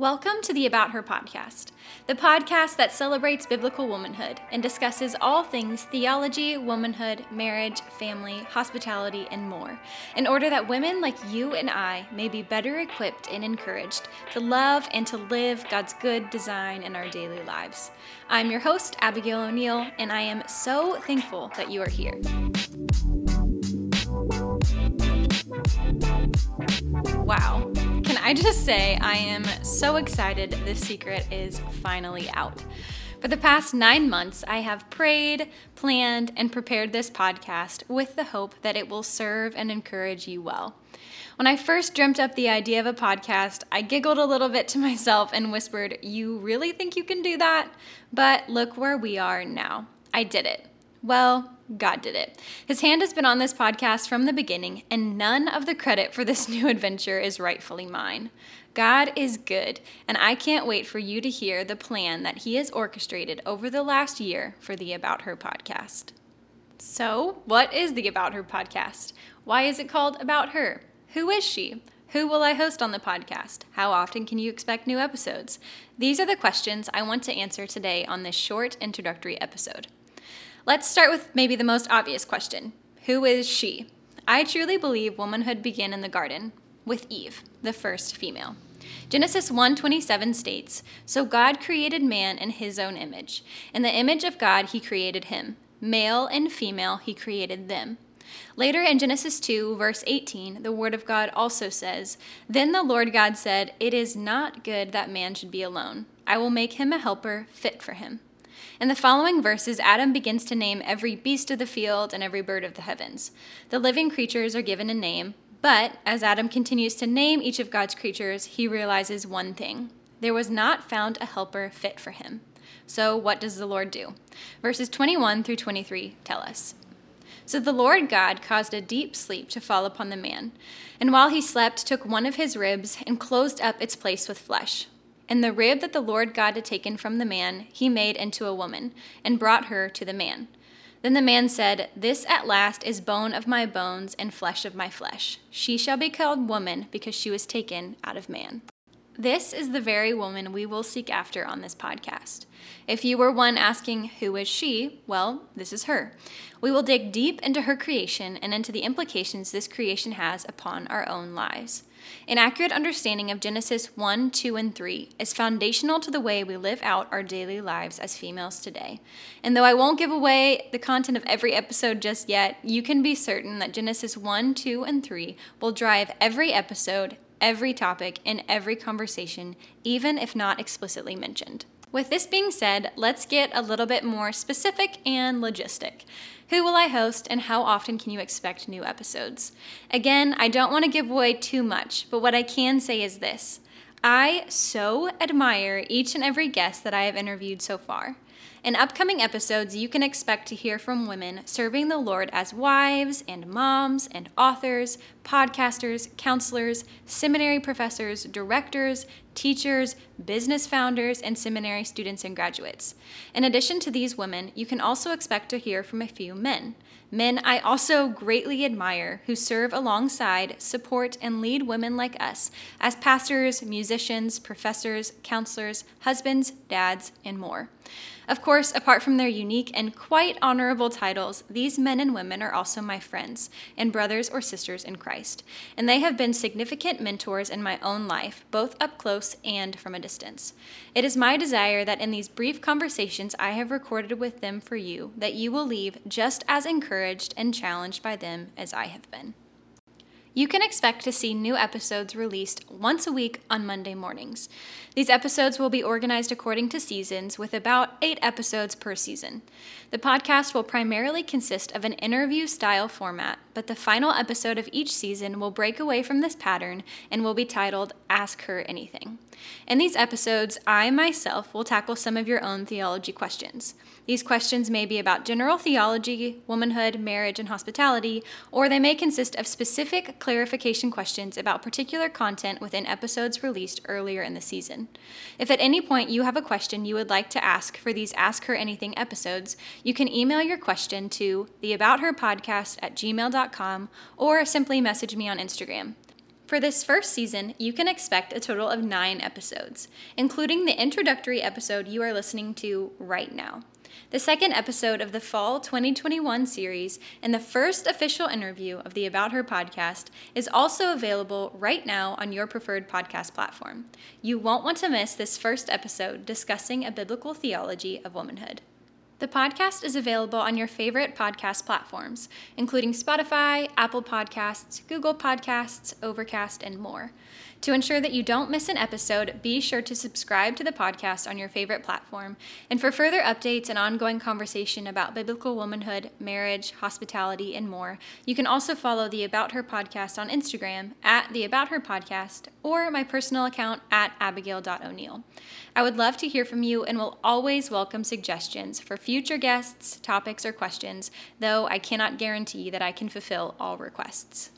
Welcome to the About Her podcast, the podcast that celebrates biblical womanhood and discusses all things theology, womanhood, marriage, family, hospitality, and more, in order that women like you and I may be better equipped and encouraged to love and to live God's good design in our daily lives. I'm your host, Abigail O'Neill, and I am so thankful that you are here. Wow. I just say, I am so excited this secret is finally out. For the past nine months, I have prayed, planned, and prepared this podcast with the hope that it will serve and encourage you well. When I first dreamt up the idea of a podcast, I giggled a little bit to myself and whispered, You really think you can do that? But look where we are now. I did it. Well, God did it. His hand has been on this podcast from the beginning, and none of the credit for this new adventure is rightfully mine. God is good, and I can't wait for you to hear the plan that He has orchestrated over the last year for the About Her podcast. So, what is the About Her podcast? Why is it called About Her? Who is she? Who will I host on the podcast? How often can you expect new episodes? These are the questions I want to answer today on this short introductory episode. Let's start with maybe the most obvious question Who is she? I truly believe womanhood began in the garden with Eve, the first female. Genesis 1:27 states, "So God created man in his own image. In the image of God he created him. Male and female he created them." Later in Genesis 2, verse 18, the Word of God also says, Then the Lord God said, It is not good that man should be alone. I will make him a helper fit for him. In the following verses, Adam begins to name every beast of the field and every bird of the heavens. The living creatures are given a name, but as Adam continues to name each of God's creatures, he realizes one thing there was not found a helper fit for him. So, what does the Lord do? Verses 21 through 23 tell us. So the Lord God caused a deep sleep to fall upon the man, and while he slept, took one of his ribs and closed up its place with flesh. And the rib that the Lord God had taken from the man, he made into a woman, and brought her to the man. Then the man said, This at last is bone of my bones and flesh of my flesh. She shall be called woman, because she was taken out of man. This is the very woman we will seek after on this podcast. If you were one asking, Who is she? Well, this is her. We will dig deep into her creation and into the implications this creation has upon our own lives. An accurate understanding of Genesis 1, 2, and 3 is foundational to the way we live out our daily lives as females today. And though I won't give away the content of every episode just yet, you can be certain that Genesis 1, 2, and 3 will drive every episode, every topic, in every conversation, even if not explicitly mentioned. With this being said, let's get a little bit more specific and logistic. Who will I host and how often can you expect new episodes? Again, I don't want to give away too much, but what I can say is this I so admire each and every guest that I have interviewed so far. In upcoming episodes, you can expect to hear from women serving the Lord as wives and moms and authors, podcasters, counselors, seminary professors, directors, teachers, business founders, and seminary students and graduates. In addition to these women, you can also expect to hear from a few men. Men I also greatly admire who serve alongside, support, and lead women like us as pastors, musicians, professors, counselors, husbands, dads, and more. Of course, apart from their unique and quite honorable titles, these men and women are also my friends and brothers or sisters in Christ, and they have been significant mentors in my own life, both up close and from a distance. It is my desire that in these brief conversations I have recorded with them for you, that you will leave just as encouraged and challenged by them as I have been. You can expect to see new episodes released once a week on Monday mornings. These episodes will be organized according to seasons, with about eight episodes per season. The podcast will primarily consist of an interview style format, but the final episode of each season will break away from this pattern and will be titled Ask Her Anything. In these episodes, I myself will tackle some of your own theology questions. These questions may be about general theology, womanhood, marriage, and hospitality, or they may consist of specific clarification questions about particular content within episodes released earlier in the season. If at any point you have a question you would like to ask for these Ask Her Anything episodes, you can email your question to theaboutherpodcast at gmail.com or simply message me on Instagram. For this first season, you can expect a total of nine episodes, including the introductory episode you are listening to right now. The second episode of the Fall 2021 series and the first official interview of the About Her podcast is also available right now on your preferred podcast platform. You won't want to miss this first episode discussing a biblical theology of womanhood. The podcast is available on your favorite podcast platforms, including Spotify, Apple Podcasts, Google Podcasts, Overcast, and more. To ensure that you don't miss an episode, be sure to subscribe to the podcast on your favorite platform. And for further updates and ongoing conversation about biblical womanhood, marriage, hospitality, and more, you can also follow the About Her podcast on Instagram at the About Her podcast or my personal account at abigail.o'neill. I would love to hear from you and will always welcome suggestions for future guests, topics, or questions, though I cannot guarantee that I can fulfill all requests.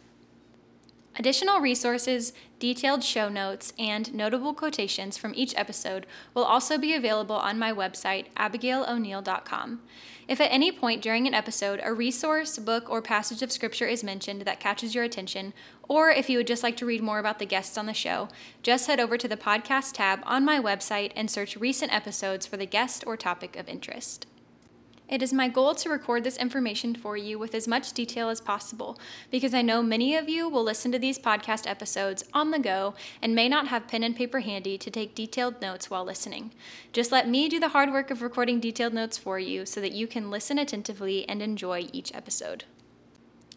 Additional resources, detailed show notes, and notable quotations from each episode will also be available on my website, abigailo'neill.com. If at any point during an episode a resource, book, or passage of scripture is mentioned that catches your attention, or if you would just like to read more about the guests on the show, just head over to the podcast tab on my website and search recent episodes for the guest or topic of interest. It is my goal to record this information for you with as much detail as possible because I know many of you will listen to these podcast episodes on the go and may not have pen and paper handy to take detailed notes while listening. Just let me do the hard work of recording detailed notes for you so that you can listen attentively and enjoy each episode.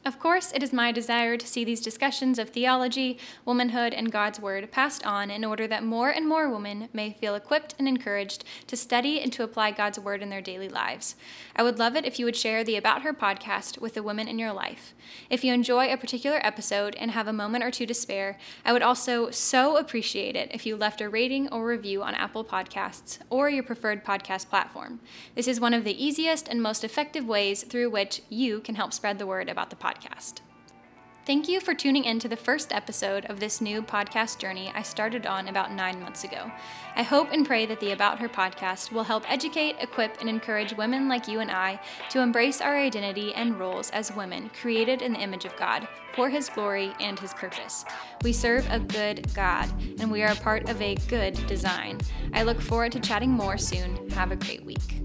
Of course, it is my desire to see these discussions of theology, womanhood, and God's Word passed on in order that more and more women may feel equipped and encouraged to study and to apply God's Word in their daily lives. I would love it if you would share the About Her podcast with the women in your life. If you enjoy a particular episode and have a moment or two to spare, I would also so appreciate it if you left a rating or review on Apple Podcasts or your preferred podcast platform. This is one of the easiest and most effective ways through which you can help spread the word about the podcast podcast. Thank you for tuning in to the first episode of this new podcast journey I started on about nine months ago. I hope and pray that the About Her podcast will help educate, equip, and encourage women like you and I to embrace our identity and roles as women created in the image of God for His glory and His purpose. We serve a good God, and we are a part of a good design. I look forward to chatting more soon. Have a great week.